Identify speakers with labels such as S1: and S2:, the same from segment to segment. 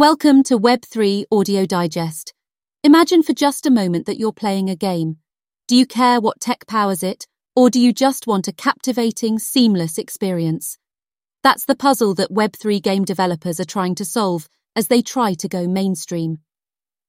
S1: Welcome to Web3 Audio Digest. Imagine for just a moment that you're playing a game. Do you care what tech powers it, or do you just want a captivating, seamless experience? That's the puzzle that Web3 game developers are trying to solve as they try to go mainstream.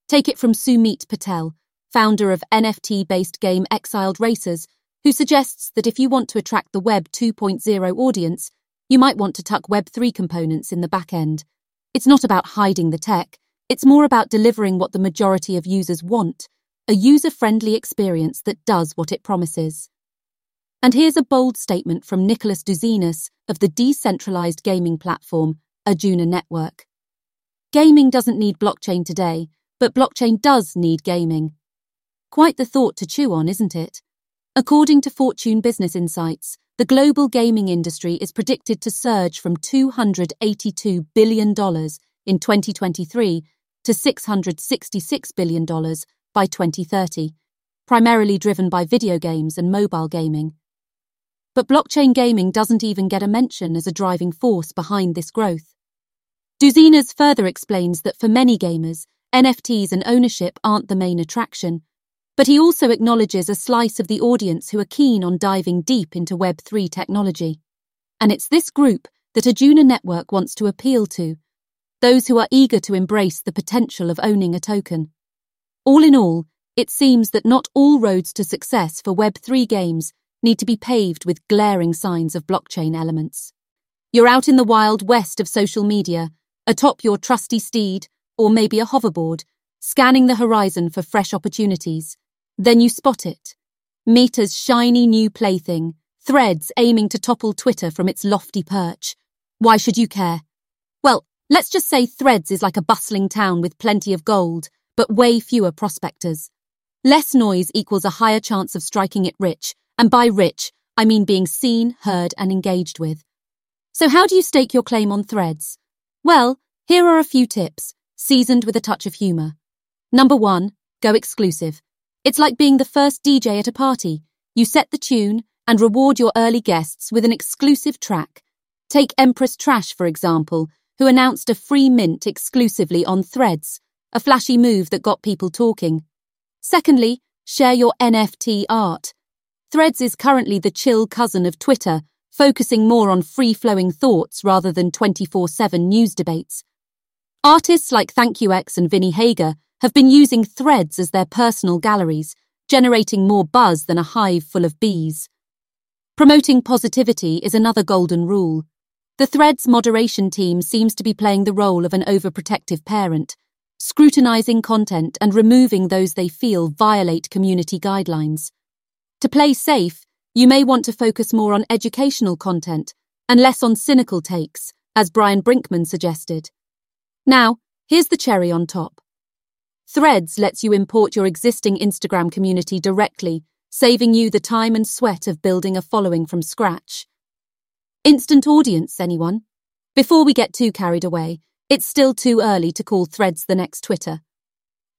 S1: Take it from Sumit Patel, founder of NFT based game Exiled Racers, who suggests that if you want to attract the Web 2.0 audience, you might want to tuck Web3 components in the back end. It's not about hiding the tech, it's more about delivering what the majority of users want a user friendly experience that does what it promises. And here's a bold statement from Nicholas Douzinas of the decentralized gaming platform Arjuna Network. Gaming doesn't need blockchain today, but blockchain does need gaming. Quite the thought to chew on, isn't it? According to Fortune Business Insights, the global gaming industry is predicted to surge from $282 billion in 2023 to $666 billion by 2030, primarily driven by video games and mobile gaming. But blockchain gaming doesn't even get a mention as a driving force behind this growth. Douzinas further explains that for many gamers, NFTs and ownership aren't the main attraction, but he also acknowledges a slice of the audience who are keen on diving deep into Web3 technology. And it's this group that Arjuna Network wants to appeal to those who are eager to embrace the potential of owning a token. All in all, it seems that not all roads to success for Web3 games need to be paved with glaring signs of blockchain elements. You're out in the wild west of social media, atop your trusty steed, or maybe a hoverboard, scanning the horizon for fresh opportunities. Then you spot it. Meta's shiny new plaything, Threads aiming to topple Twitter from its lofty perch. Why should you care? Well, let's just say Threads is like a bustling town with plenty of gold, but way fewer prospectors. Less noise equals a higher chance of striking it rich, and by rich, I mean being seen, heard, and engaged with. So how do you stake your claim on Threads? Well, here are a few tips, seasoned with a touch of humour. Number one, go exclusive. It's like being the first DJ at a party. You set the tune and reward your early guests with an exclusive track. Take Empress Trash, for example, who announced a free mint exclusively on Threads, a flashy move that got people talking. Secondly, share your NFT art. Threads is currently the chill cousin of Twitter, focusing more on free flowing thoughts rather than 24 7 news debates. Artists like ThankYouX and Vinnie Hager have been using threads as their personal galleries, generating more buzz than a hive full of bees. Promoting positivity is another golden rule. The Threads moderation team seems to be playing the role of an overprotective parent, scrutinizing content and removing those they feel violate community guidelines. To play safe, you may want to focus more on educational content and less on cynical takes, as Brian Brinkman suggested. Now, here's the cherry on top. Threads lets you import your existing Instagram community directly, saving you the time and sweat of building a following from scratch. Instant audience, anyone? Before we get too carried away, it's still too early to call Threads the next Twitter.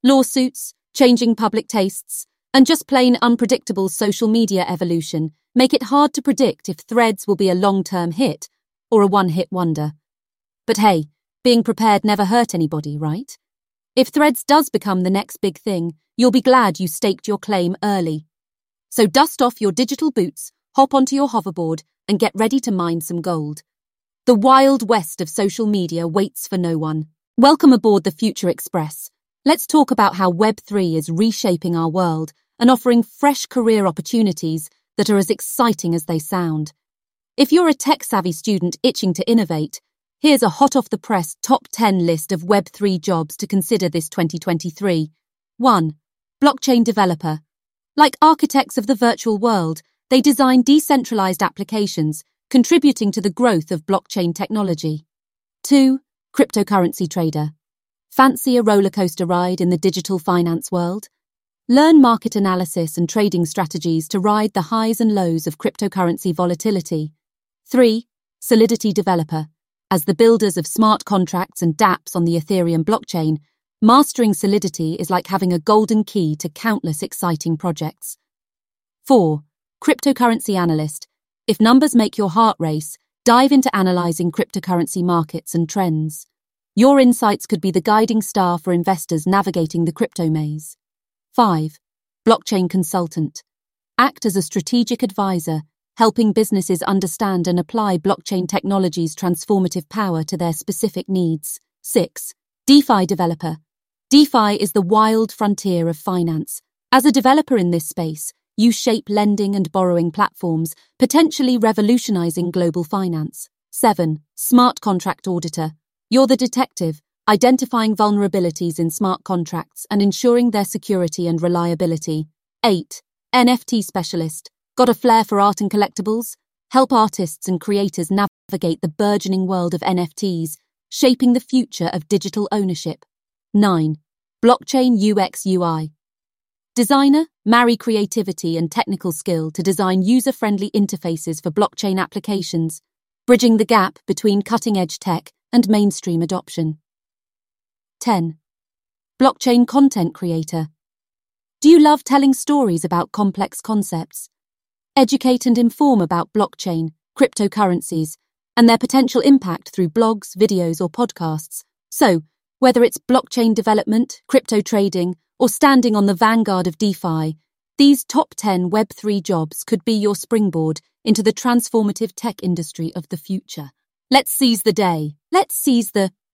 S1: Lawsuits, changing public tastes, and just plain unpredictable social media evolution make it hard to predict if Threads will be a long term hit or a one hit wonder. But hey, being prepared never hurt anybody, right? If Threads does become the next big thing, you'll be glad you staked your claim early. So dust off your digital boots, hop onto your hoverboard, and get ready to mine some gold. The wild west of social media waits for no one. Welcome aboard the Future Express. Let's talk about how Web3 is reshaping our world and offering fresh career opportunities that are as exciting as they sound. If you're a tech savvy student itching to innovate, Here's a hot off the press top 10 list of Web3 jobs to consider this 2023. 1. Blockchain developer. Like architects of the virtual world, they design decentralized applications, contributing to the growth of blockchain technology. 2. Cryptocurrency trader. Fancy a rollercoaster ride in the digital finance world? Learn market analysis and trading strategies to ride the highs and lows of cryptocurrency volatility. 3. Solidity developer. As the builders of smart contracts and dApps on the Ethereum blockchain, mastering Solidity is like having a golden key to countless exciting projects. 4. Cryptocurrency analyst. If numbers make your heart race, dive into analyzing cryptocurrency markets and trends. Your insights could be the guiding star for investors navigating the crypto maze. 5. Blockchain consultant. Act as a strategic advisor, helping businesses understand and apply blockchain technology's transformative power to their specific needs. 6. DeFi developer. DeFi is the wild frontier of finance. As a developer in this space, you shape lending and borrowing platforms, potentially revolutionizing global finance. 7. Smart contract auditor. You're the detective, identifying vulnerabilities in smart contracts and ensuring their security and reliability. 8. NFT specialist. Got a flair for art and collectibles? Help artists and creators navigate the burgeoning world of NFTs, shaping the future of digital ownership. 9. Blockchain UX UI. Designer, marry creativity and technical skill to design user friendly interfaces for blockchain applications, bridging the gap between cutting edge tech and mainstream adoption. 10. Blockchain content creator. Do you love telling stories about complex concepts? Educate and inform about blockchain, cryptocurrencies, and their potential impact through blogs, videos, or podcasts. So, whether it's blockchain development, crypto trading, or standing on the vanguard of DeFi, these top 10 Web3 jobs could be your springboard into the transformative tech industry of the future. Let's seize the day. Let's seize the